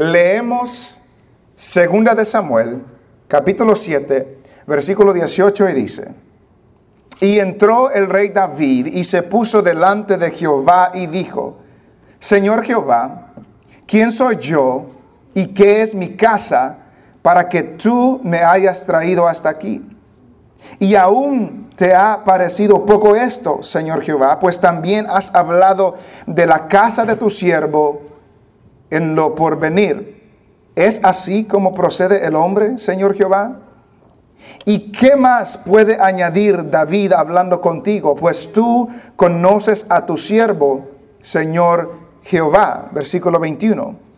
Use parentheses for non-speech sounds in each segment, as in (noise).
leemos Segunda de Samuel, capítulo 7, versículo 18 y dice, y entró el rey David y se puso delante de Jehová y dijo, Señor Jehová, ¿quién soy yo y qué es mi casa para que tú me hayas traído hasta aquí? Y aún te ha parecido poco esto, Señor Jehová, pues también has hablado de la casa de tu siervo en lo porvenir. ¿Es así como procede el hombre, Señor Jehová? ¿Y qué más puede añadir David hablando contigo? Pues tú conoces a tu siervo, Señor Jehová. Versículo 21.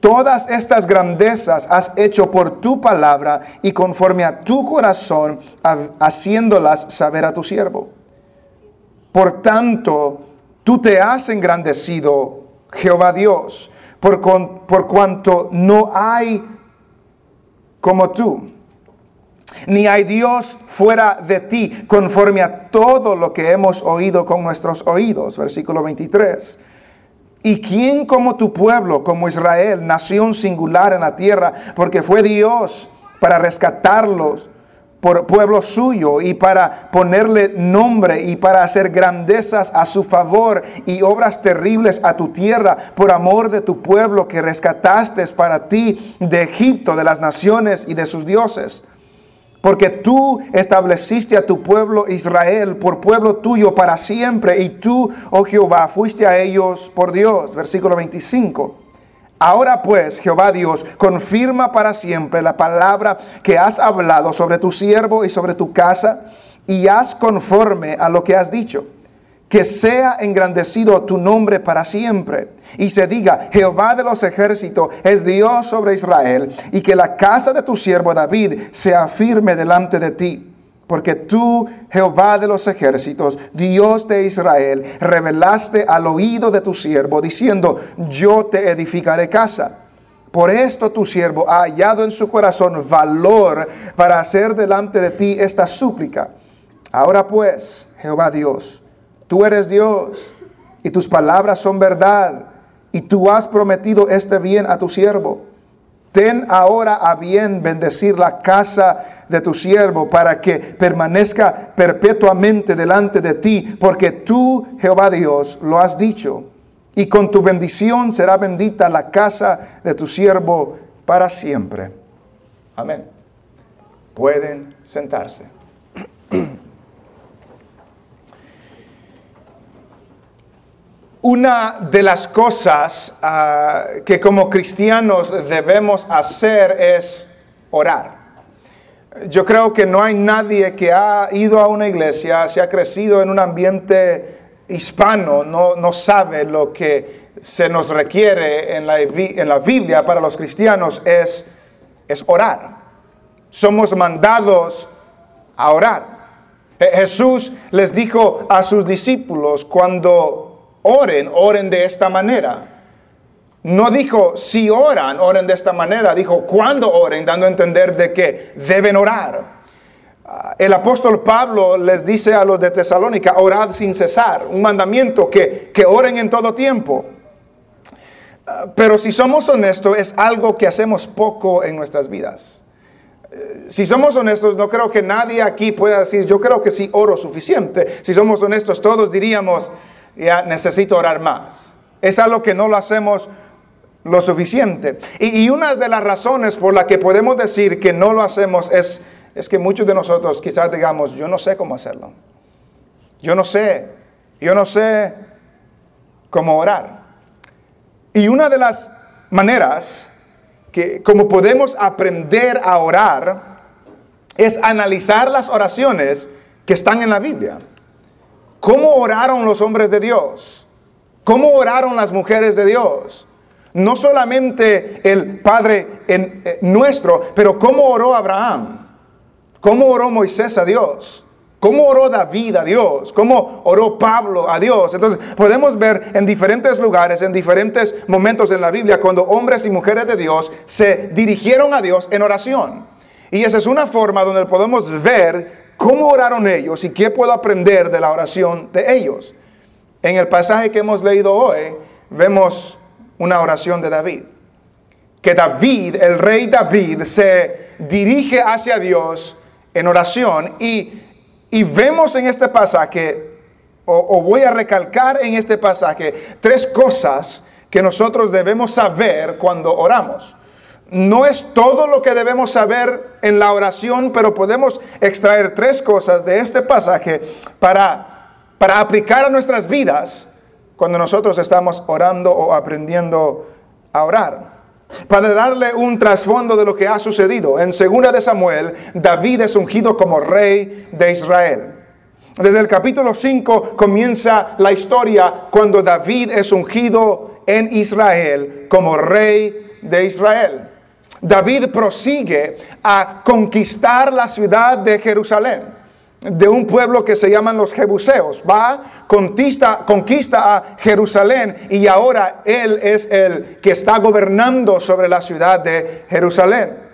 Todas estas grandezas has hecho por tu palabra y conforme a tu corazón, haciéndolas saber a tu siervo. Por tanto, tú te has engrandecido, Jehová Dios, por, por cuanto no hay como tú ni hay Dios fuera de ti, conforme a todo lo que hemos oído con nuestros oídos. Versículo 23. ¿Y quién como tu pueblo, como Israel, nación singular en la tierra, porque fue Dios para rescatarlos por pueblo suyo y para ponerle nombre y para hacer grandezas a su favor y obras terribles a tu tierra por amor de tu pueblo que rescataste para ti de Egipto, de las naciones y de sus dioses? Porque tú estableciste a tu pueblo Israel por pueblo tuyo para siempre. Y tú, oh Jehová, fuiste a ellos por Dios. Versículo 25. Ahora pues, Jehová Dios, confirma para siempre la palabra que has hablado sobre tu siervo y sobre tu casa, y haz conforme a lo que has dicho que sea engrandecido tu nombre para siempre. Y se diga, Jehová de los ejércitos es Dios sobre Israel, y que la casa de tu siervo David sea firme delante de ti. Porque tú, Jehová de los ejércitos, Dios de Israel, revelaste al oído de tu siervo, diciendo, yo te edificaré casa. Por esto tu siervo ha hallado en su corazón valor para hacer delante de ti esta súplica. Ahora pues, Jehová Dios, Tú eres Dios y tus palabras son verdad y tú has prometido este bien a tu siervo. Ten ahora a bien bendecir la casa de tu siervo para que permanezca perpetuamente delante de ti, porque tú, Jehová Dios, lo has dicho. Y con tu bendición será bendita la casa de tu siervo para siempre. Amén. Pueden sentarse. (clears throat) Una de las cosas ah, que como cristianos debemos hacer es orar. Yo creo que no hay nadie que ha ido a una iglesia, se ha crecido en un ambiente hispano, no, no sabe lo que se nos requiere en la, en la Biblia para los cristianos es, es orar. Somos mandados a orar. Jesús les dijo a sus discípulos cuando oren, oren de esta manera. No dijo si oran, oren de esta manera, dijo cuando oren, dando a entender de que deben orar. Ah, el apóstol Pablo les dice a los de Tesalónica, orad sin cesar, un mandamiento que, que oren en todo tiempo. Ah, pero si somos honestos, es algo que hacemos poco en nuestras vidas. Eh, si somos honestos, no creo que nadie aquí pueda decir, yo creo que sí oro suficiente. Si somos honestos, todos diríamos, ya necesito orar más. Es algo que no lo hacemos lo suficiente. Y, una de las razones por la que podemos decir que no lo hacemos es, es que muchos de nosotros quizás digamos, yo no sé cómo hacerlo. Yo no sé, yo no sé cómo orar. Y una de las maneras que como podemos aprender a orar es analizar las oraciones que están en la Biblia. ¿Cómo oraron los hombres de Dios? ¿Cómo oraron las mujeres de Dios? No solamente el Padre eh, nuestro, pero cómo oró Abraham, cómo oró Moisés a Dios, cómo oró David a Dios, cómo oró Pablo a Dios. Entonces podemos ver en diferentes lugares, en diferentes momentos en la Biblia, cuando hombres y mujeres de Dios se dirigieron a Dios en oración. Y esa es una forma donde podemos ver ¿Cómo oraron ellos y qué puedo aprender de la oración de ellos? En el pasaje que hemos leído hoy vemos una oración de David. que David, el rey David, se dirige hacia Dios en oración y, vemos en este pasaje, o, voy a recalcar en este pasaje, tres cosas que nosotros debemos saber cuando oramos. No es todo lo que debemos saber en la oración, pero podemos extraer tres cosas de este pasaje para, para aplicar a nuestras vidas cuando nosotros estamos orando o aprendiendo a orar. Para darle un trasfondo de lo que ha sucedido, en 2 de Samuel, David es ungido como rey de Israel. Desde el capítulo 5 comienza la historia cuando David es ungido en Israel como rey de Israel. David prosigue a conquistar la ciudad de Jerusalén de un pueblo que se llaman los Jebuseos. Va, conquista, conquista a Jerusalén y ahora él es el que está gobernando sobre la ciudad de Jerusalén.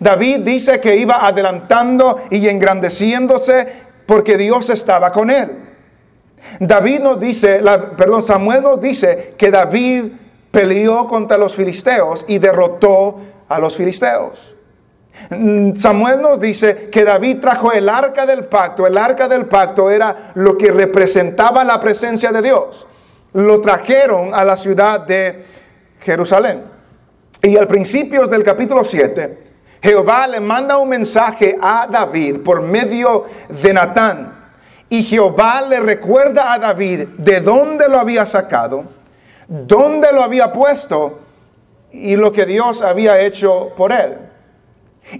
David dice que iba adelantando y engrandeciéndose porque Dios estaba con él. David nos dice, perdón, Samuel nos dice que David peleó contra los filisteos y derrotó a los filisteos. Mm, Samuel nos dice que David trajo el arca del pacto. El arca del pacto era lo que representaba la presencia de Dios. Lo trajeron a la ciudad de Jerusalén. Y al principio del capítulo 7, Jehová le manda un mensaje a David por medio de Natán. Y Jehová le recuerda a David de dónde lo había sacado, dónde lo había puesto y lo que Dios había hecho por él.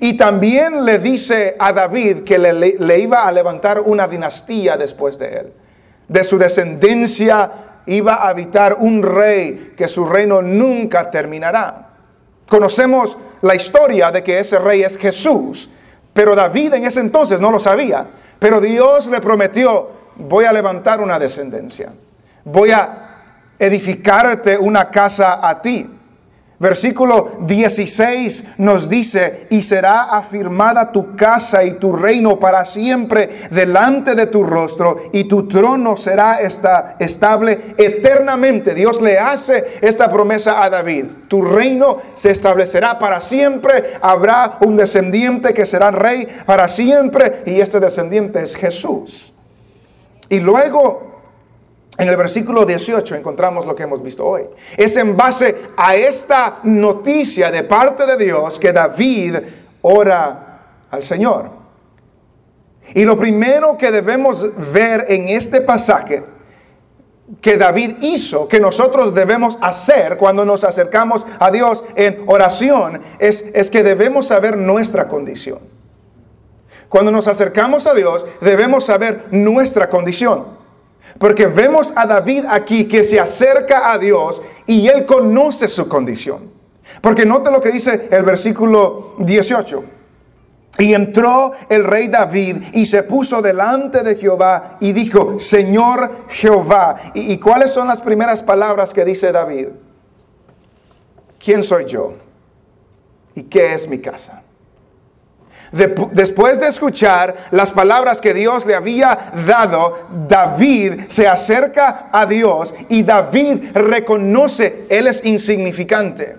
Y también le dice a David que le, iba a levantar una dinastía después de él. De su descendencia iba a habitar un rey que su reino nunca terminará. Conocemos la historia de que ese rey es Jesús, pero David en ese entonces no lo sabía. Pero Dios le prometió, voy a levantar una descendencia, voy a edificarte una casa a ti. Versículo 16 nos dice, y será afirmada tu casa y tu reino para siempre delante de tu rostro, y tu trono será estable eternamente. Dios le hace esta promesa a David. Tu reino se establecerá para siempre, habrá un descendiente que será rey para siempre, y este descendiente es Jesús. Y luego en el versículo 18 encontramos lo que hemos visto hoy. Es en base a esta noticia de parte de Dios que David ora al Señor. Y lo primero que debemos ver en este pasaje que David hizo, que nosotros debemos hacer cuando nos acercamos a Dios en oración, es, es que debemos saber nuestra condición. Cuando nos acercamos a Dios, debemos saber nuestra condición. Porque vemos a David aquí que se acerca a Dios y él conoce su condición. Porque note lo que dice el versículo 18. Y entró el rey David y se puso delante de Jehová y dijo, Señor Jehová. ¿Y, cuáles son las primeras palabras que dice David? ¿Quién soy yo? ¿Y qué es mi casa? Después de escuchar las palabras que Dios le había dado, David se acerca a Dios y David reconoce, él es insignificante.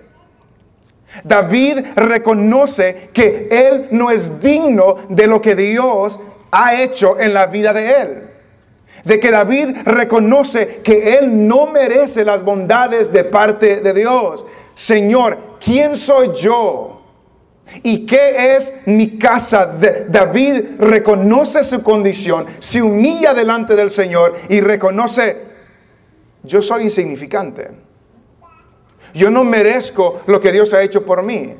David reconoce que él no es digno de lo que Dios ha hecho en la vida de él. De que David reconoce que él no merece las bondades de parte de Dios. Señor, ¿quién soy yo? ¿Y qué es mi casa? David reconoce su condición, se humilla delante del Señor y reconoce, yo soy insignificante. Yo no merezco lo que Dios ha hecho por mí.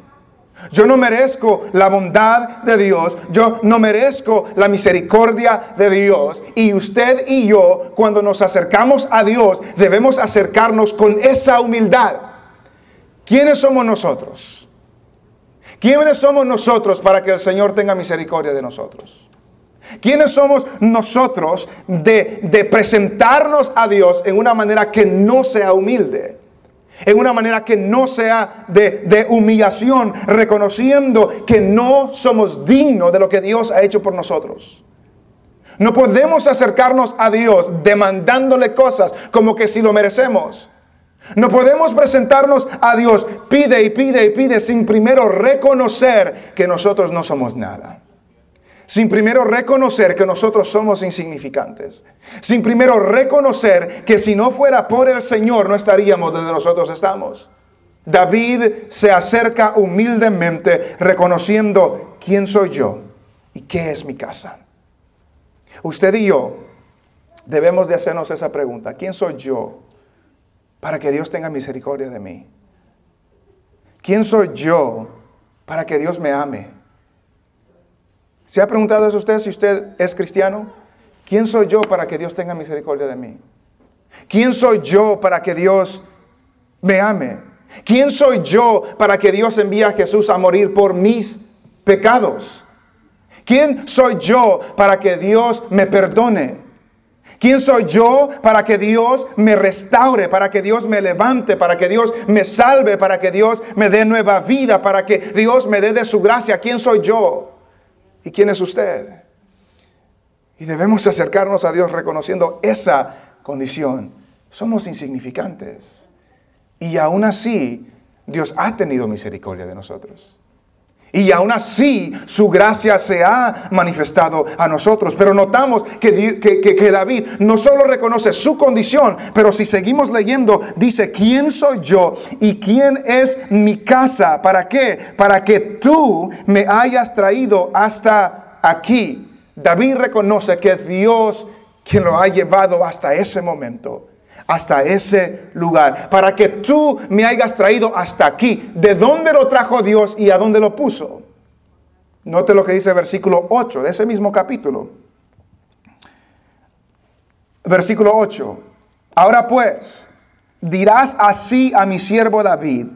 Yo no merezco la bondad de Dios, yo no merezco la misericordia de Dios. Y usted y yo, cuando nos acercamos a Dios, debemos acercarnos con esa humildad. ¿Quiénes somos nosotros? ¿Quiénes somos nosotros para que el Señor tenga misericordia de nosotros? ¿Quiénes somos nosotros de, presentarnos a Dios en una manera que no sea humilde? En una manera que no sea de, de humillación, reconociendo que no somos dignos de lo que Dios ha hecho por nosotros. No podemos acercarnos a Dios demandándole cosas como que si lo merecemos. No podemos presentarnos a Dios, pide y pide y pide sin primero reconocer que nosotros no somos nada. Sin primero reconocer que nosotros somos insignificantes. Sin primero reconocer que si no fuera por el Señor no estaríamos donde nosotros estamos. David se acerca humildemente reconociendo quién soy yo y qué es mi casa. Usted y yo debemos de hacernos esa pregunta. ¿Quién soy yo para que Dios tenga misericordia de mí? ¿Quién soy yo para que Dios me ame? ¿Se ha preguntado eso usted si usted es cristiano? ¿Quién soy yo para que Dios tenga misericordia de mí? ¿Quién soy yo para que Dios me ame? ¿Quién soy yo para que Dios envíe a Jesús a morir por mis pecados? ¿Quién soy yo para que Dios me perdone? ¿Quién soy yo para que Dios me restaure, para que Dios me levante, para que Dios me salve, para que Dios me dé nueva vida, para que Dios me dé de su gracia? ¿Quién soy yo? ¿Y quién es usted? Y debemos acercarnos a Dios reconociendo esa condición. Somos insignificantes. Y aún así, Dios ha tenido misericordia de nosotros. Y aún así su gracia se ha manifestado a nosotros. Pero notamos que, que, David no solo reconoce su condición, pero si seguimos leyendo, dice, ¿quién soy yo y quién es mi casa? ¿Para qué? Para que tú me hayas traído hasta aquí. David reconoce que es Dios quien lo ha llevado hasta ese momento hasta ese lugar, para que tú me hayas traído hasta aquí. ¿De dónde lo trajo Dios y a dónde lo puso? Note lo que dice el versículo 8 de ese mismo capítulo. Versículo 8. Ahora pues, dirás así a mi siervo David,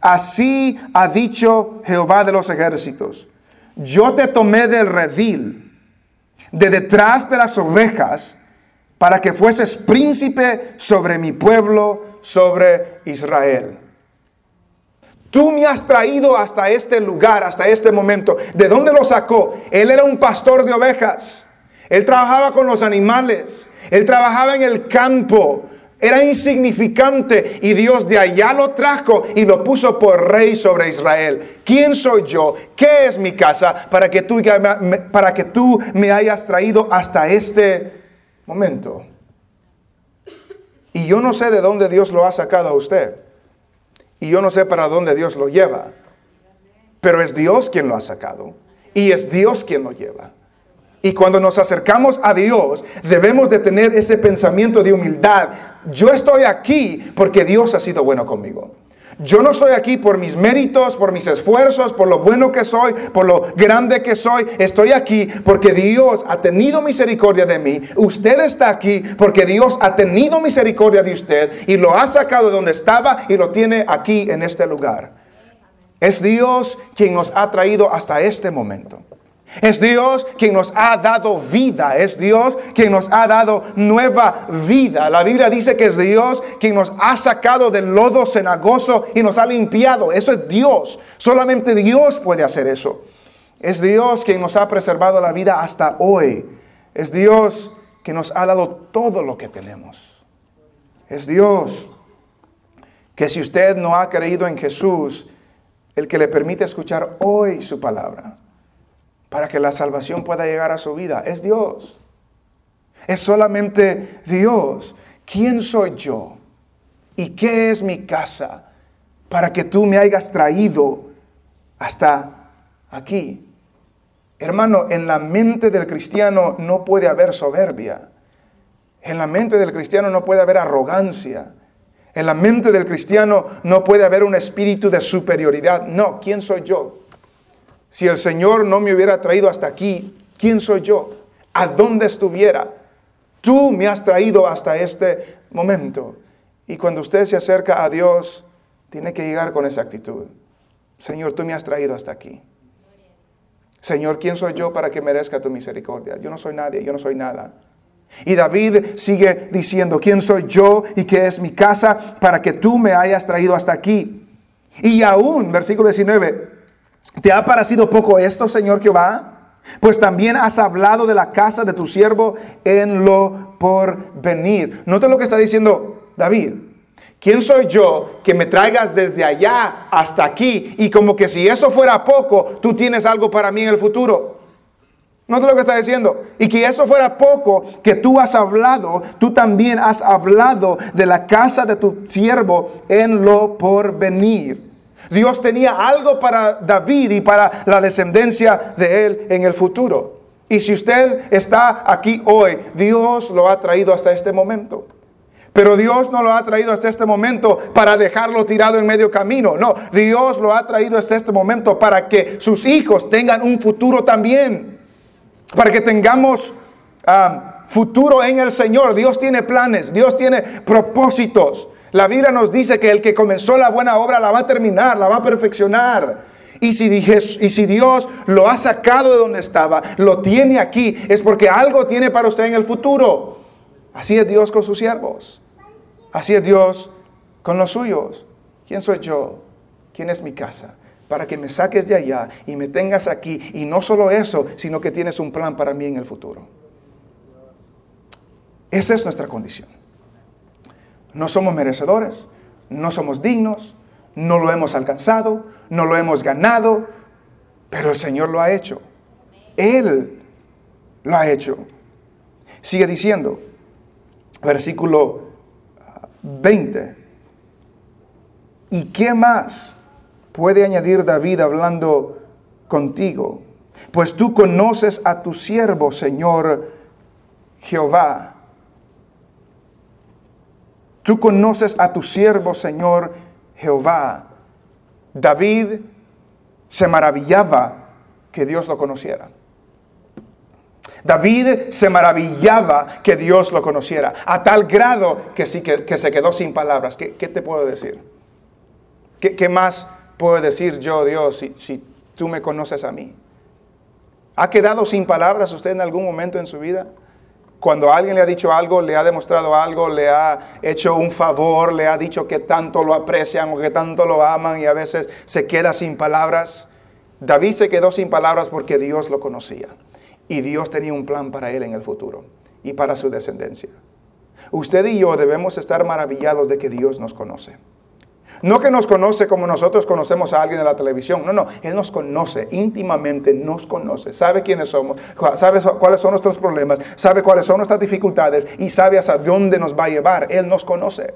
así ha dicho Jehová de los ejércitos, yo te tomé del redil, de detrás de las ovejas, para que fueses príncipe sobre mi pueblo, sobre Israel. Tú me has traído hasta este lugar, hasta este momento. ¿De dónde lo sacó? Él era un pastor de ovejas. Él trabajaba con los animales. Él trabajaba en el campo. Era insignificante y Dios de allá lo trajo y lo puso por rey sobre Israel. ¿Quién soy yo? ¿Qué es mi casa para que tú, para que tú me hayas traído hasta este momento. Y yo no sé de dónde Dios lo ha sacado a usted. Y yo no sé para dónde Dios lo lleva. Pero es Dios quien lo ha sacado. Y es Dios quien lo lleva. Y cuando nos acercamos a Dios, debemos de tener ese pensamiento de humildad. Yo estoy aquí porque Dios ha sido bueno conmigo. Yo no estoy aquí por mis méritos, por mis esfuerzos, por lo bueno que soy, por lo grande que soy. Estoy aquí porque Dios ha tenido misericordia de mí. Usted está aquí porque Dios ha tenido misericordia de usted y lo ha sacado de donde estaba y lo tiene aquí en este lugar. Es Dios quien nos ha traído hasta este momento. Es Dios quien nos ha dado vida. Es Dios quien nos ha dado nueva vida. La Biblia dice que es Dios quien nos ha sacado del lodo cenagoso y nos ha limpiado. Eso es Dios. Solamente Dios puede hacer eso. Es Dios quien nos ha preservado la vida hasta hoy. Es Dios quien nos ha dado todo lo que tenemos. Es Dios que si usted no ha creído en Jesús, el que le permite escuchar hoy su palabra para que la salvación pueda llegar a su vida. Es Dios. Es solamente Dios. ¿Quién soy yo? ¿Y qué es mi casa para que tú me hayas traído hasta aquí? Hermano, en la mente del cristiano no puede haber soberbia. En la mente del cristiano no puede haber arrogancia. En la mente del cristiano no puede haber un espíritu de superioridad. No, ¿quién soy yo? Si el Señor no me hubiera traído hasta aquí, ¿quién soy yo? ¿A dónde estuviera? Tú me has traído hasta este momento. Y cuando usted se acerca a Dios, tiene que llegar con esa actitud. Señor, tú me has traído hasta aquí. Señor, ¿quién soy yo para que merezca tu misericordia? Yo no soy nadie, yo no soy nada. Y David sigue diciendo, ¿quién soy yo y qué es mi casa para que tú me hayas traído hasta aquí? Y aún, versículo 19, ¿Te ha parecido poco esto, Señor Jehová? Pues también has hablado de la casa de tu siervo en lo por venir. Nota lo que está diciendo David. ¿Quién soy yo que me traigas desde allá hasta aquí? Y como que si eso fuera poco, tú tienes algo para mí en el futuro. No es lo que está diciendo. Y que eso fuera poco, que tú has hablado, tú también has hablado de la casa de tu siervo en lo porvenir. Dios tenía algo para David y para la descendencia de él en el futuro. Y si usted está aquí hoy, Dios lo ha traído hasta este momento. Pero Dios no lo ha traído hasta este momento para dejarlo tirado en medio camino. No, Dios lo ha traído hasta este momento para que sus hijos tengan un futuro también. Para que tengamos ah, futuro en el Señor. Dios tiene planes, Dios tiene propósitos. La Biblia nos dice que el que comenzó la buena obra la va a terminar, la va a perfeccionar. Y si, y si, Dios lo ha sacado de donde estaba, lo tiene aquí, es porque algo tiene para usted en el futuro. Así es Dios con sus siervos. Así es Dios con los suyos. ¿Quién soy yo? ¿Quién es mi casa? Para que me saques de allá y me tengas aquí. Y no solo eso, sino que tienes un plan para mí en el futuro. Esa es nuestra condición. No somos merecedores, no somos dignos, no lo hemos alcanzado, no lo hemos ganado, pero el Señor lo ha hecho. Él lo ha hecho. Sigue diciendo, versículo 20. ¿Y qué más puede añadir David hablando contigo? Pues tú conoces a tu siervo, Señor Jehová. Tú conoces a tu siervo, Señor Jehová. David se maravillaba que Dios lo conociera. David se maravillaba que Dios lo conociera, a tal grado que, sí, que, se quedó sin palabras. ¿Qué, te puedo decir? ¿Qué, más puedo decir yo, Dios, si, si tú me conoces a mí? ¿Ha quedado sin palabras usted en algún momento en su vida? Cuando alguien le ha dicho algo, le ha demostrado algo, le ha hecho un favor, le ha dicho que tanto lo aprecian o que tanto lo aman y a veces se queda sin palabras. David se quedó sin palabras porque Dios lo conocía. Y Dios tenía un plan para él en el futuro y para su descendencia. Usted y yo debemos estar maravillados de que Dios nos conoce. No que nos conoce como nosotros conocemos a alguien de la televisión. No, no. Él nos conoce íntimamente, nos conoce. Sabe quiénes somos, sabe cuáles son nuestros problemas, sabe cuáles son nuestras dificultades y sabe hasta dónde nos va a llevar. Él nos conoce.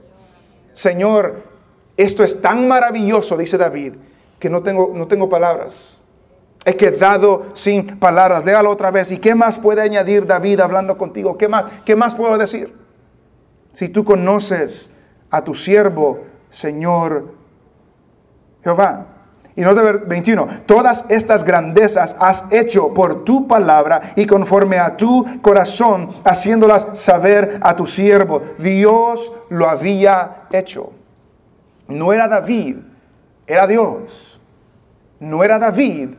Señor, esto es tan maravilloso, dice David, que no tengo, no tengo palabras. He quedado sin palabras. Léalo otra vez. ¿Y qué más puede añadir David hablando contigo? ¿Qué más? ¿Qué más puedo decir? Si tú conoces a tu siervo, Señor Jehová. Y no de 21, todas estas grandezas has hecho por tu palabra y conforme a tu corazón, haciéndolas saber a tu siervo. Dios lo había hecho. No era David, era Dios. No era David,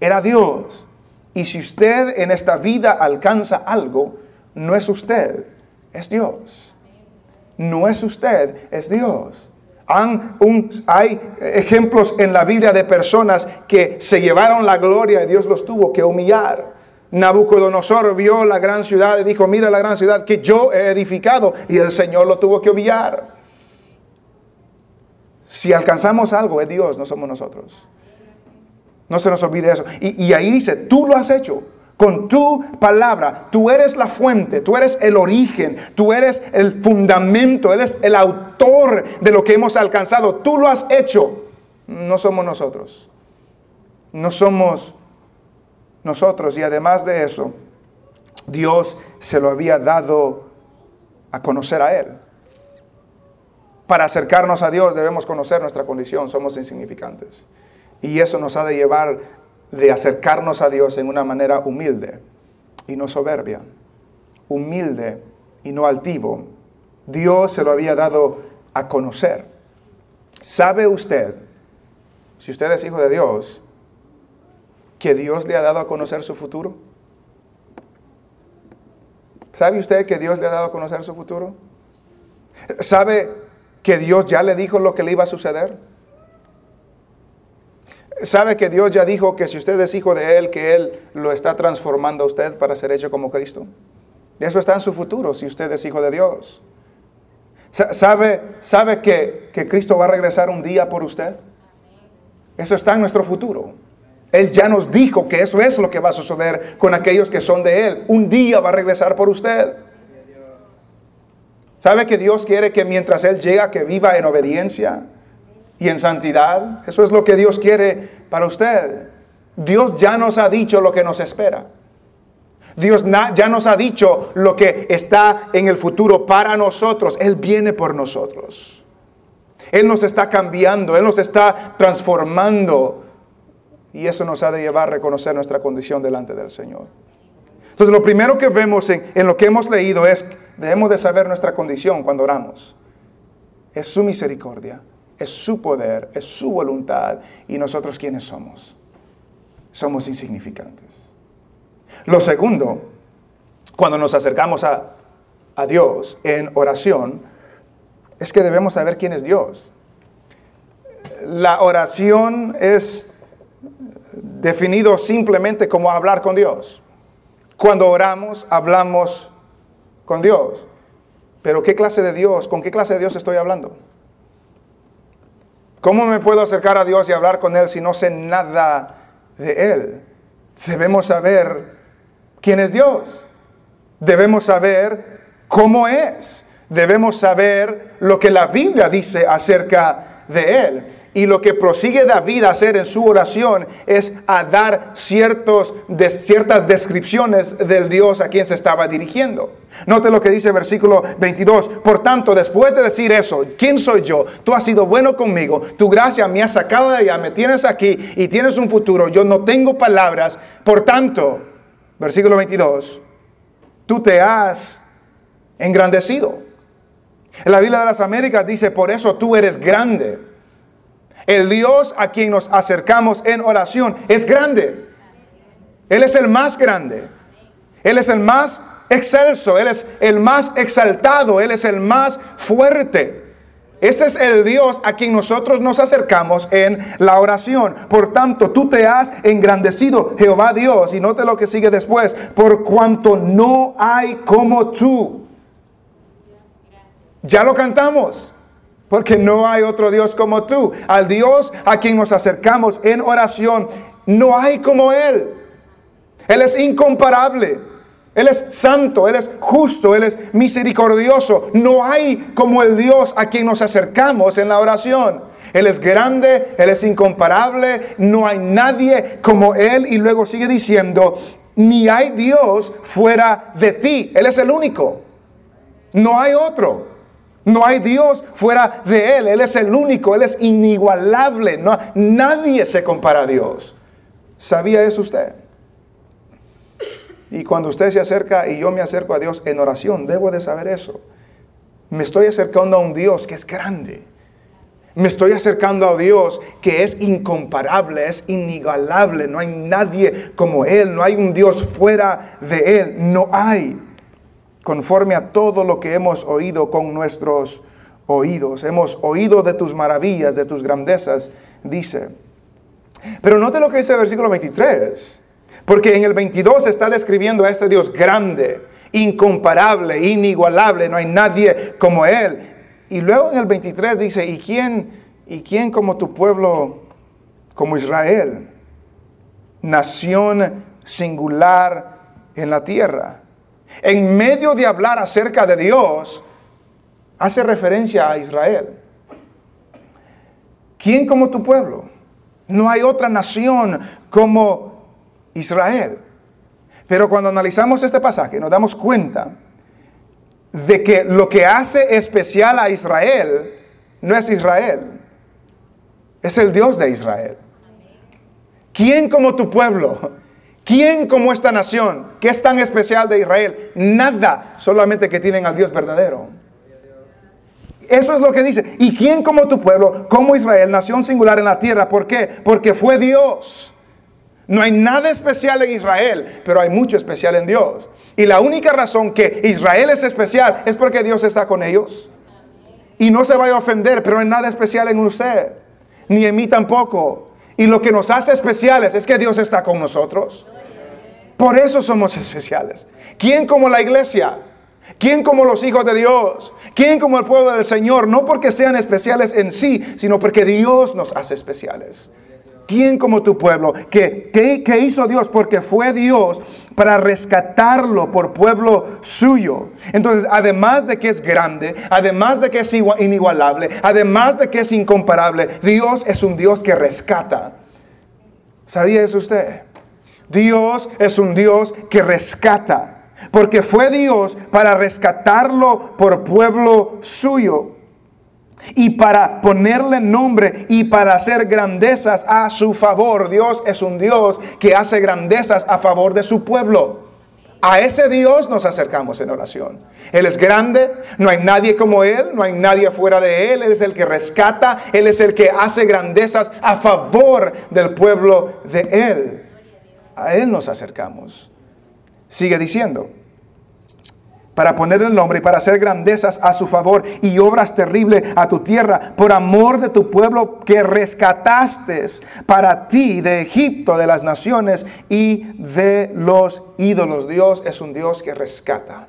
era Dios. Y si usted en esta vida alcanza algo, no es usted, es Dios. No es usted, es Dios. Hay ejemplos en la Biblia de personas que se llevaron la gloria y Dios los tuvo que humillar. Nabucodonosor vio la gran ciudad y dijo, mira la gran ciudad que yo he edificado y el Señor lo tuvo que humillar. Si alcanzamos algo es Dios, no somos nosotros. No se nos olvide eso. Y, ahí dice, tú lo has hecho con tu palabra. Tú eres la fuente, tú eres el origen, tú eres el fundamento, eres el autor de lo que hemos alcanzado. Tú lo has hecho. No somos nosotros. No somos nosotros. Y además de eso, Dios se lo había dado a conocer a Él. Para acercarnos a Dios debemos conocer nuestra condición, somos insignificantes. Y eso nos ha de llevar de acercarnos a Dios en una manera humilde y no soberbia. Humilde y no altivo. Dios se lo había dado a conocer. ¿Sabe usted, si usted es hijo de Dios, que Dios le ha dado a conocer su futuro? ¿Sabe usted que Dios le ha dado a conocer su futuro? ¿Sabe que Dios ya le dijo lo que le iba a suceder? ¿Sabe que Dios ya dijo que si usted es hijo de Él, que Él lo está transformando a usted para ser hecho como Cristo? Eso está en su futuro si usted es hijo de Dios. ¿Sabe, sabe que, que Cristo va a regresar un día por usted? Eso está en nuestro futuro. Él ya nos dijo que eso es lo que va a suceder con aquellos que son de Él. Un día va a regresar por usted. ¿Sabe que Dios quiere que mientras Él llega, que viva en obediencia y en santidad? Eso es lo que Dios quiere para usted. Dios ya nos ha dicho lo que nos espera. Dios ya nos ha dicho lo que está en el futuro para nosotros. Él viene por nosotros. Él nos está cambiando, Él nos está transformando. Y eso nos ha de llevar a reconocer nuestra condición delante del Señor. Entonces lo primero que vemos en, en lo que hemos leído es, debemos de saber nuestra condición cuando oramos. Es su misericordia, es su poder, es su voluntad. Y nosotros quiénes somos. Somos insignificantes. Lo segundo, cuando nos acercamos a, a Dios en oración, es que debemos saber quién es Dios. La oración es definido simplemente como hablar con Dios. Cuando oramos, hablamos con Dios. Pero ¿qué clase de Dios? ¿Con qué clase de Dios estoy hablando? ¿Cómo me puedo acercar a Dios y hablar con Él si no sé nada de Él? Debemos saber quién es Dios. Debemos saber cómo es. Debemos saber lo que la Biblia dice acerca de Él. Y lo que prosigue David a hacer en su oración es a dar ciertos, ciertas descripciones del Dios a quien se estaba dirigiendo. Note lo que dice versículo 22. Por tanto, después de decir eso, ¿quién soy yo? Tú has sido bueno conmigo, tu gracia me ha sacado de allá, me tienes aquí y tienes un futuro. Yo no tengo palabras. Por tanto, versículo 22, tú te has engrandecido. En la Biblia de las Américas dice, por eso tú eres grande. El Dios a quien nos acercamos en oración es grande. Él es el más grande. Él es el más excelso. Él es el más exaltado. Él es el más fuerte. Ese es el Dios a quien nosotros nos acercamos en la oración. Por tanto, tú te has engrandecido, Jehová Dios. Y note lo que sigue después. Por cuanto no hay como tú. Ya lo cantamos. Porque no hay otro Dios como tú. Al Dios a quien nos acercamos en oración, no hay como Él. Él es incomparable. Él es santo, Él es justo, Él es misericordioso. No hay como el Dios a quien nos acercamos en la oración. Él es grande, Él es incomparable, no hay nadie como Él. Y luego sigue diciendo, ni hay Dios fuera de ti. Él es el único. No hay otro. No hay Dios fuera de Él. Él es el único, Él es inigualable. No, nadie se compara a Dios. ¿Sabía eso usted? Y cuando usted se acerca y yo me acerco a Dios en oración, debo de saber eso. Me estoy acercando a un Dios que es grande. Me estoy acercando a Dios que es incomparable, es inigualable. No hay nadie como Él, no hay un Dios fuera de Él, no hay. Conforme a todo lo que hemos oído con nuestros oídos. Hemos oído de tus maravillas, de tus grandezas, dice. Pero note lo que dice el versículo 23. Porque en el 22 está describiendo a este Dios grande, incomparable, inigualable, no hay nadie como Él. Y luego en el 23 dice, ¿y quién, y quién como tu pueblo, como Israel? Nación singular en la tierra. En medio de hablar acerca de Dios, hace referencia a Israel. ¿Quién como tu pueblo? No hay otra nación como Israel. Pero cuando analizamos este pasaje nos damos cuenta de que lo que hace especial a Israel no es Israel, es el Dios de Israel. ¿Quién como tu pueblo? ¿Quién como esta nación? ¿Qué es tan especial de Israel? Nada, solamente que tienen al Dios verdadero. Eso es lo que dice. ¿Y quién como tu pueblo, como Israel, nación singular en la tierra? ¿Por qué? Porque fue Dios no hay nada especial en Israel, pero hay mucho especial en Dios. Y la única razón que Israel es especial es porque Dios está con ellos. Y no se vaya a ofender, pero no hay nada especial en usted, ni en mí tampoco. Y lo que nos hace especiales es que Dios está con nosotros. Por eso somos especiales. ¿Quién como la iglesia? ¿Quién como los hijos de Dios? ¿Quién como el pueblo del Señor? No porque sean especiales en sí, sino porque Dios nos hace especiales. ¿Quién como tu pueblo? ¿Qué, qué, hizo Dios? Porque fue Dios para rescatarlo por pueblo suyo. Entonces, además de que es grande, además de que es inigualable, además de que es incomparable, Dios es un Dios que rescata. ¿Sabía eso usted? Dios es un Dios que rescata. Porque fue Dios para rescatarlo por pueblo suyo y para ponerle nombre y para hacer grandezas a su favor. Dios es un Dios que hace grandezas a favor de su pueblo. A ese Dios nos acercamos en oración. Él es grande, no hay nadie como Él, no hay nadie fuera de Él. Él es el que rescata, Él es el que hace grandezas a favor del pueblo de Él. A Él nos acercamos. Sigue diciendo, para poner el nombre y para hacer grandezas a su favor y obras terribles a tu tierra, por amor de tu pueblo que rescataste para ti de Egipto, de las naciones y de los ídolos. Dios es un Dios que rescata.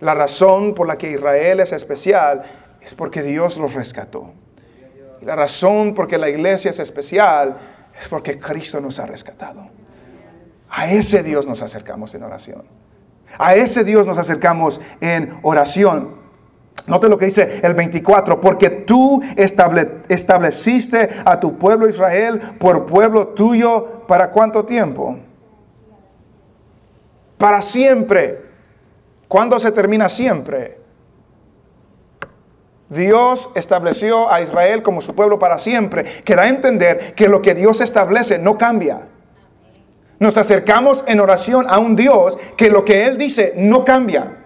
La razón por la que Israel es especial es porque Dios los rescató. La razón por que la iglesia es especial es porque Cristo nos ha rescatado. A ese Dios nos acercamos en oración. A ese Dios nos acercamos en oración. Note lo que dice el 24, porque tú estableciste a tu pueblo Israel por pueblo tuyo para cuánto tiempo? Para siempre. ¿Cuándo se termina siempre? Dios estableció a Israel como su pueblo para siempre, que da a entender que lo que Dios establece no cambia. Nos acercamos en oración a un Dios que lo que Él dice no cambia.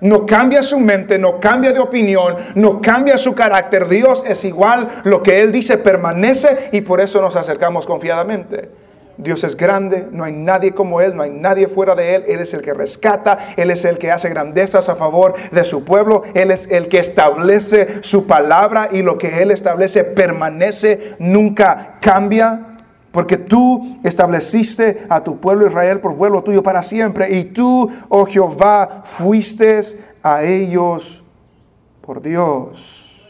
No cambia su mente, no cambia de opinión, no cambia su carácter. Dios es igual, lo que Él dice permanece y por eso nos acercamos confiadamente. Dios es grande, no hay nadie como Él, no hay nadie fuera de Él. Él es el que rescata, Él es el que hace grandezas a favor de su pueblo, Él es el que establece su palabra y lo que Él establece permanece, nunca cambia. Porque tú estableciste a tu pueblo Israel por pueblo tuyo para siempre. Y tú, oh Jehová, fuiste a ellos por Dios.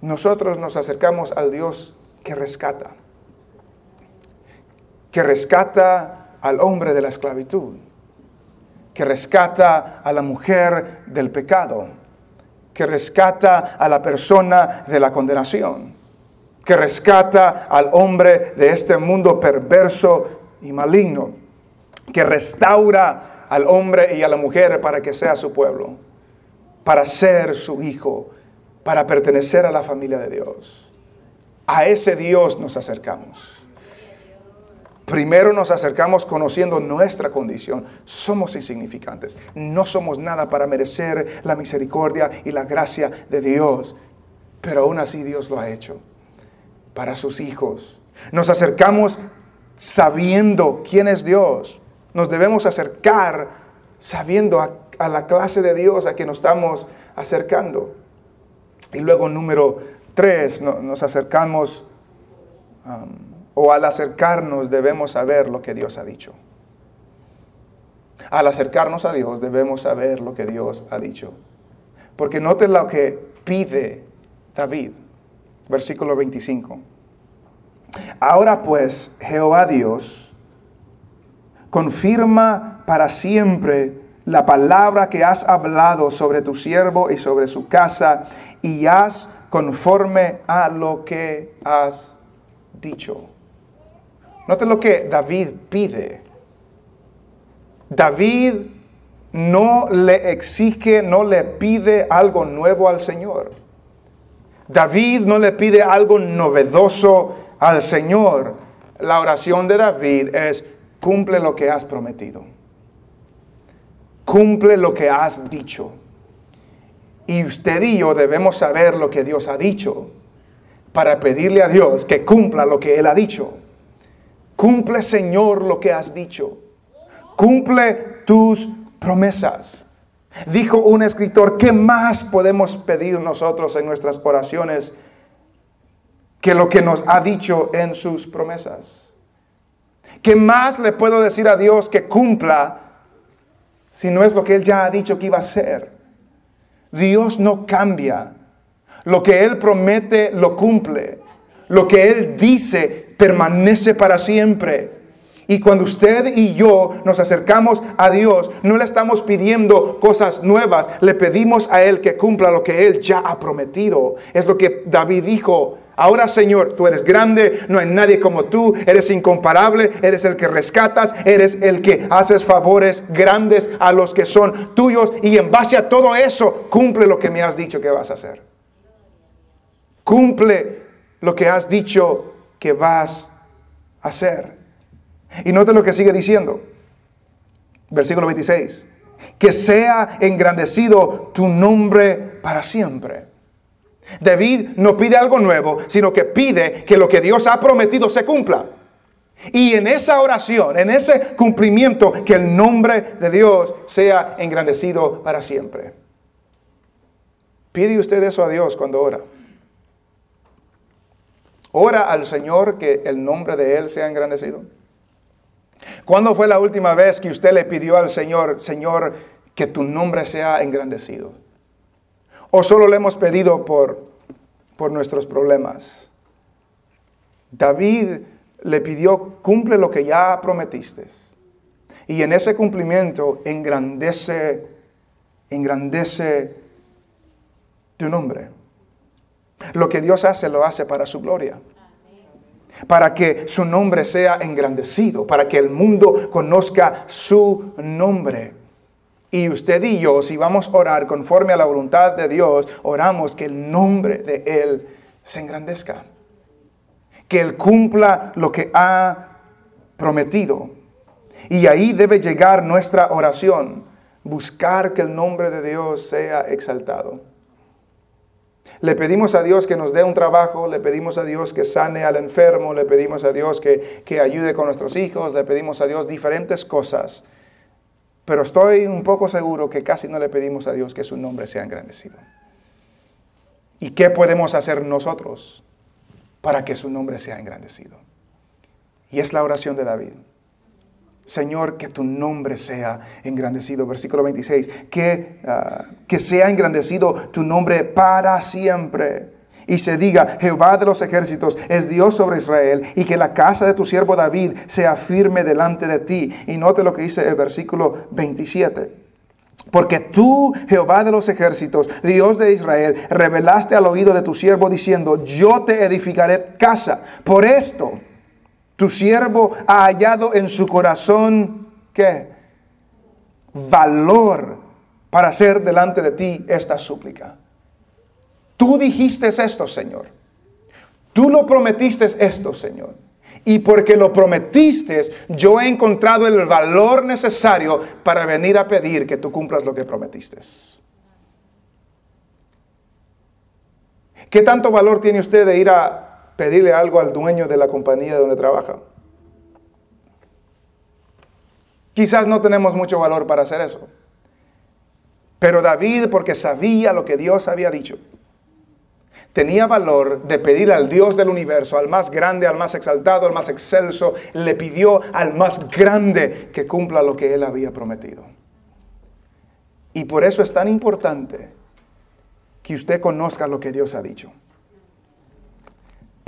Nosotros nos acercamos al Dios que rescata. Que rescata al hombre de la esclavitud. Que rescata a la mujer del pecado. Que rescata a la persona de la condenación que rescata al hombre de este mundo perverso y maligno, que restaura al hombre y a la mujer para que sea su pueblo, para ser su hijo, para pertenecer a la familia de Dios. A ese Dios nos acercamos. Primero nos acercamos conociendo nuestra condición. Somos insignificantes. No somos nada para merecer la misericordia y la gracia de Dios. Pero aún así Dios lo ha hecho para sus hijos. Nos acercamos sabiendo quién es Dios. Nos debemos acercar sabiendo a, la clase de Dios a que nos estamos acercando. Y luego número tres, nos acercamos, um, o al acercarnos debemos saber lo que Dios ha dicho. Al acercarnos a Dios debemos saber lo que Dios ha dicho. Porque note lo que pide David versículo 25. Ahora pues, Jehová Dios, confirma para siempre la palabra que has hablado sobre tu siervo y sobre su casa, y haz conforme a lo que has dicho. Note lo que David pide. David no le exige, no le pide algo nuevo al Señor. David no le pide algo novedoso al Señor. La oración de David es, cumple lo que has prometido. Cumple lo que has dicho. Y usted y yo debemos saber lo que Dios ha dicho para pedirle a Dios que cumpla lo que Él ha dicho. Cumple, Señor, lo que has dicho. Cumple tus promesas. Dijo un escritor, ¿qué más podemos pedir nosotros en nuestras oraciones que lo que nos ha dicho en sus promesas? ¿Qué más le puedo decir a Dios que cumpla si no es lo que Él ya ha dicho que iba a hacer? Dios no cambia. Lo que Él promete lo cumple. Lo que Él dice permanece para siempre. Y cuando usted y yo nos acercamos a Dios, no le estamos pidiendo cosas nuevas, le pedimos a Él que cumpla lo que Él ya ha prometido. Es lo que David dijo. Ahora Señor, tú eres grande, no hay nadie como tú, eres incomparable, eres el que rescatas, eres el que haces favores grandes a los que son tuyos y en base a todo eso cumple lo que me has dicho que vas a hacer. Cumple lo que has dicho que vas a hacer. Y note lo que sigue diciendo. Versículo 26. Que sea engrandecido tu nombre para siempre. David no pide algo nuevo, sino que pide que lo que Dios ha prometido se cumpla. Y en esa oración, en ese cumplimiento, que el nombre de Dios sea engrandecido para siempre. ¿Pide usted eso a Dios cuando ora? ¿Ora al Señor que el nombre de Él sea engrandecido? ¿Cuándo fue la última vez que usted le pidió al Señor, Señor, que tu nombre sea engrandecido? ¿O solo le hemos pedido por, por nuestros problemas? David le pidió, cumple lo que ya prometiste. Y en ese cumplimiento engrandece, engrandece tu nombre. Lo que Dios hace, lo hace para su gloria para que su nombre sea engrandecido, para que el mundo conozca su nombre. Y usted y yo, si vamos a orar conforme a la voluntad de Dios, oramos que el nombre de Él se engrandezca, que Él cumpla lo que ha prometido. Y ahí debe llegar nuestra oración, buscar que el nombre de Dios sea exaltado. Le pedimos a Dios que nos dé un trabajo, le pedimos a Dios que sane al enfermo, le pedimos a Dios que, que ayude con nuestros hijos, le pedimos a Dios diferentes cosas. Pero estoy un poco seguro que casi no le pedimos a Dios que su nombre sea engrandecido. ¿Y qué podemos hacer nosotros para que su nombre sea engrandecido? Y es la oración de David. Señor, que tu nombre sea engrandecido. Versículo 26, que, ah, que sea engrandecido tu nombre para siempre. Y se diga, Jehová de los ejércitos es Dios sobre Israel, y que la casa de tu siervo David sea firme delante de ti. Y note lo que dice el versículo 27. Porque tú, Jehová de los ejércitos, Dios de Israel, revelaste al oído de tu siervo diciendo, yo te edificaré casa. Por esto, tu siervo ha hallado en su corazón, ¿qué? Valor para hacer delante de ti esta súplica. Tú dijiste esto, Señor. Tú lo prometiste esto, Señor. Y porque lo prometiste, yo he encontrado el valor necesario para venir a pedir que tú cumplas lo que prometiste. ¿Qué tanto valor tiene usted de ir a pedirle algo al dueño de la compañía donde trabaja. Quizás no tenemos mucho valor para hacer eso. Pero David, porque sabía lo que Dios había dicho, tenía valor de pedir al Dios del universo, al más grande, al más exaltado, al más excelso, le pidió al más grande que cumpla lo que él había prometido. Y por eso es tan importante que usted conozca lo que Dios ha dicho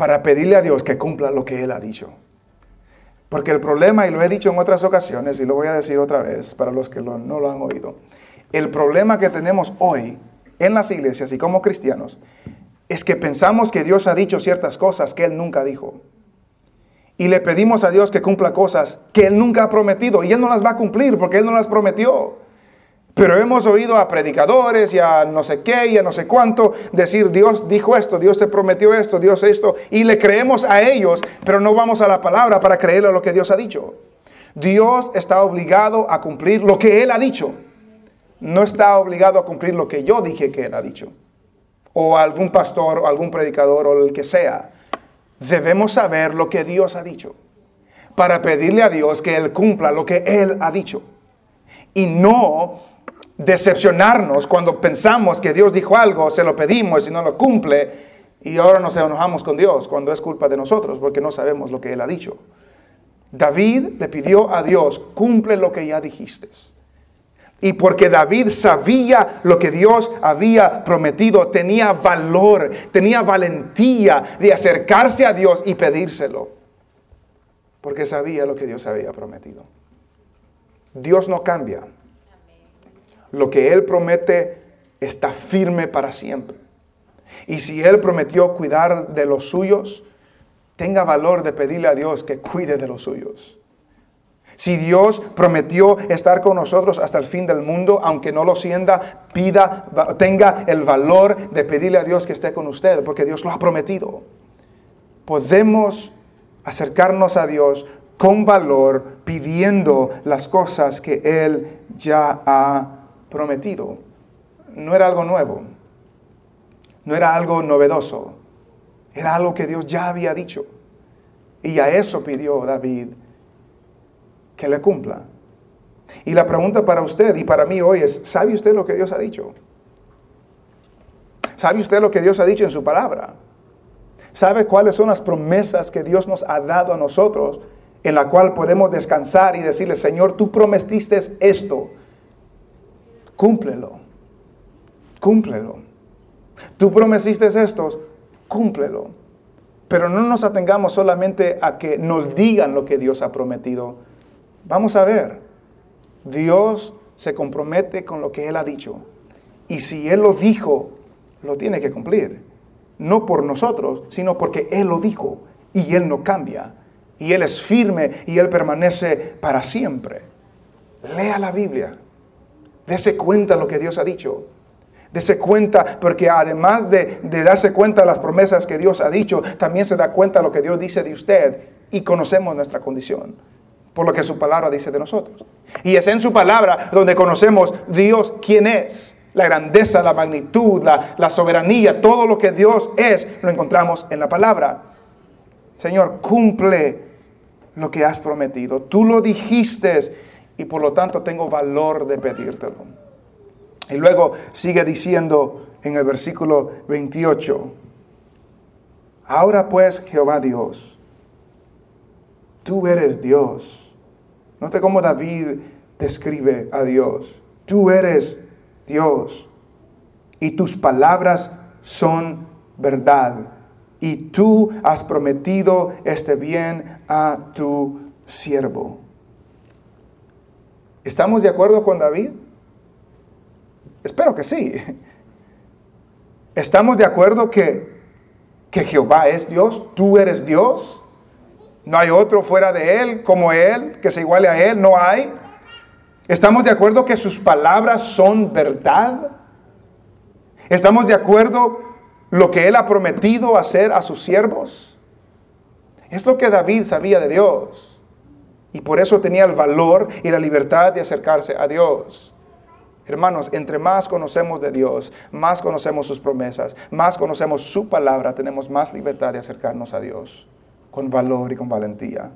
para pedirle a Dios que cumpla lo que Él ha dicho. Porque el problema, y lo he dicho en otras ocasiones, y lo voy a decir otra vez para los que no lo han oído, el problema que tenemos hoy en las iglesias y como cristianos es que pensamos que Dios ha dicho ciertas cosas que Él nunca dijo. Y le pedimos a Dios que cumpla cosas que Él nunca ha prometido y Él no las va a cumplir porque Él no las prometió. Pero hemos oído a predicadores y a no sé qué y a no sé cuánto decir, Dios dijo esto, Dios te prometió esto, Dios esto, y le creemos a ellos, pero no vamos a la palabra para creerle a lo que Dios ha dicho. Dios está obligado a cumplir lo que Él ha dicho. No está obligado a cumplir lo que yo dije que Él ha dicho. O algún pastor o algún predicador o el que sea. Debemos saber lo que Dios ha dicho para pedirle a Dios que Él cumpla lo que Él ha dicho. Y no decepcionarnos cuando pensamos que Dios dijo algo, se lo pedimos y no lo cumple, y ahora nos enojamos con Dios cuando es culpa de nosotros porque no sabemos lo que Él ha dicho. David le pidió a Dios, cumple lo que ya dijiste. Y porque David sabía lo que Dios había prometido, tenía valor, tenía valentía de acercarse a Dios y pedírselo. Porque sabía lo que Dios había prometido. Dios no cambia. Lo que Él promete está firme para siempre. Y si Él prometió cuidar de los suyos, tenga valor de pedirle a Dios que cuide de los suyos. Si Dios prometió estar con nosotros hasta el fin del mundo, aunque no lo sienta, pida, tenga el valor de pedirle a Dios que esté con usted, porque Dios lo ha prometido. Podemos acercarnos a Dios con valor, pidiendo las cosas que Él ya ha prometido. No era algo nuevo, no era algo novedoso, era algo que Dios ya había dicho. Y a eso pidió David que le cumpla. Y la pregunta para usted y para mí hoy es, ¿sabe usted lo que Dios ha dicho? ¿Sabe usted lo que Dios ha dicho en su palabra? ¿Sabe cuáles son las promesas que Dios nos ha dado a nosotros en la cual podemos descansar y decirle, Señor, tú prometiste esto, cúmplelo, cúmplelo. Tú prometiste esto, cúmplelo. Pero no nos atengamos solamente a que nos digan lo que Dios ha prometido, Vamos a ver, Dios se compromete con lo que Él ha dicho. Y si Él lo dijo, lo tiene que cumplir. No por nosotros, sino porque Él lo dijo y Él no cambia. Y Él es firme y Él permanece para siempre. Lea la Biblia. Dese cuenta lo que Dios ha dicho. Dese cuenta, porque además de, de, darse cuenta de las promesas que Dios ha dicho, también se da cuenta de lo que Dios dice de usted y conocemos nuestra condición por lo que su palabra dice de nosotros. Y es en su palabra donde conocemos Dios quién es. La grandeza, la magnitud, la, soberanía, todo lo que Dios es, lo encontramos en la palabra. Señor, cumple lo que has prometido. Tú lo dijiste y por lo tanto tengo valor de pedírtelo. Y luego sigue diciendo en el versículo 28, ahora pues Jehová Dios, tú eres Dios Note cómo David describe a Dios. Tú eres Dios y tus palabras son verdad. Y tú has prometido este bien a tu siervo. ¿Estamos de acuerdo con David? Espero que sí. ¿Estamos de acuerdo que, que Jehová es Dios? ¿Tú eres Dios? No hay otro fuera de Él como Él, que se iguale a Él, no hay. ¿Estamos de acuerdo que sus palabras son verdad? ¿Estamos de acuerdo lo que Él ha prometido hacer a sus siervos? Es lo que David sabía de Dios. Y por eso tenía el valor y la libertad de acercarse a Dios. Hermanos, entre más conocemos de Dios, más conocemos sus promesas, más conocemos su palabra, tenemos más libertad de acercarnos a Dios con valor y con valentía.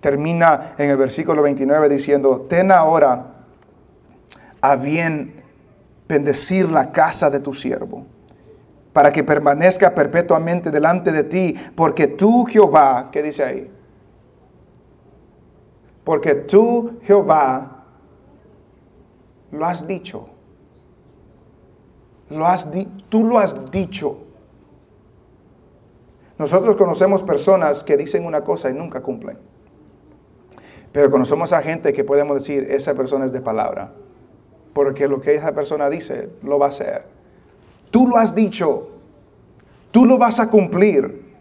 Termina en el versículo 29 diciendo, ten ahora a bien bendecir la casa de tu siervo, para que permanezca perpetuamente delante de ti, porque tú Jehová, ¿qué dice ahí? Porque tú Jehová lo has dicho. Lo has tú lo has dicho. Nosotros conocemos personas que dicen una cosa y nunca cumplen. Pero conocemos a gente que podemos decir, esa persona es de palabra. Porque lo que esa persona dice, lo va a hacer. Tú lo has dicho. Tú lo vas a cumplir.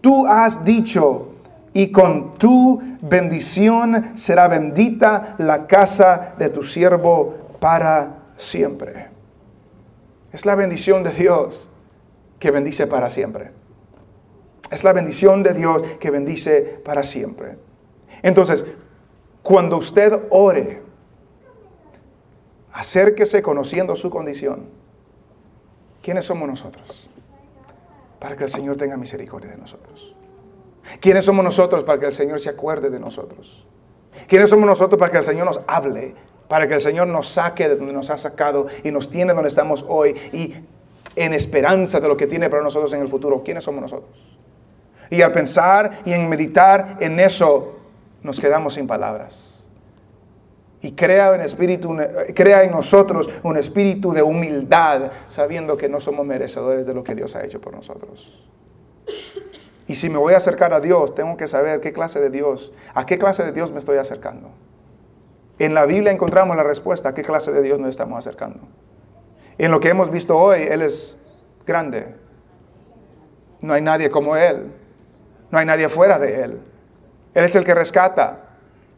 Tú has dicho. Y con tu bendición será bendita la casa de tu siervo para siempre. Es la bendición de Dios que bendice para siempre. Es la bendición de Dios que bendice para siempre. Entonces, cuando usted ore, acérquese conociendo su condición. ¿Quiénes somos nosotros? Para que el Señor tenga misericordia de nosotros. ¿Quiénes somos nosotros para que el Señor se acuerde de nosotros? ¿Quiénes somos nosotros para que el Señor nos hable? Para que el Señor nos saque de donde nos ha sacado y nos tiene donde estamos hoy y en esperanza de lo que tiene para nosotros en el futuro. ¿Quiénes somos nosotros? Y al pensar y en meditar en eso, nos quedamos sin palabras. y crea en, espíritu, crea en nosotros un espíritu de humildad, sabiendo que no somos merecedores de lo que Dios ha hecho por nosotros. Y si me voy a acercar a Dios, tengo que saber qué clase de Dios, a qué clase de Dios me estoy acercando. En la Biblia encontramos la respuesta a qué clase de Dios nos estamos acercando. En lo que hemos visto hoy, Él es grande. No hay nadie como Él. No hay nadie fuera de Él. Él es el que rescata.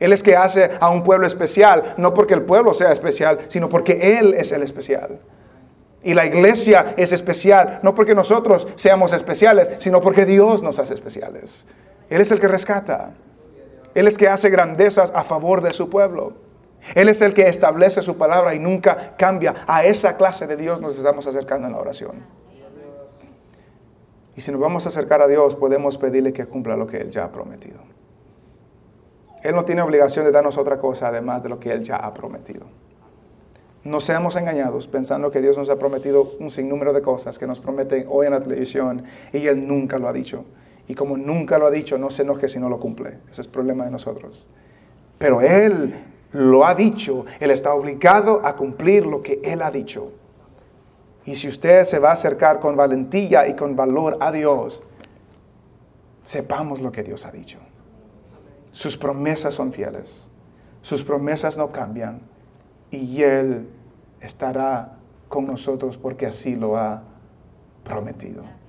Él es que hace a un pueblo especial, no porque el pueblo sea especial, sino porque Él es el especial. Y la iglesia es especial, no porque nosotros seamos especiales, sino porque Dios nos hace especiales. Él es el que rescata. Él es que hace grandezas a favor de su pueblo. Él es el que establece su palabra y nunca cambia. A esa clase de Dios nos estamos acercando en la oración. Y si nos vamos a acercar a Dios, podemos pedirle que cumpla lo que Él ya ha prometido. Él no tiene obligación de darnos otra cosa además de lo que Él ya ha prometido. No seamos engañados pensando que Dios nos ha prometido un sinnúmero de cosas que nos prometen hoy en la televisión y Él nunca lo ha dicho. Y como nunca lo ha dicho, no se enoje si no lo cumple. Ese es el problema de nosotros. Pero Él lo ha dicho. Él está obligado a cumplir lo que Él ha dicho. Y si usted se va a acercar con valentía y con valor a Dios, sepamos lo que Dios ha dicho. Sus promesas son fieles. Sus promesas no cambian. Y Él estará con nosotros porque así lo ha prometido.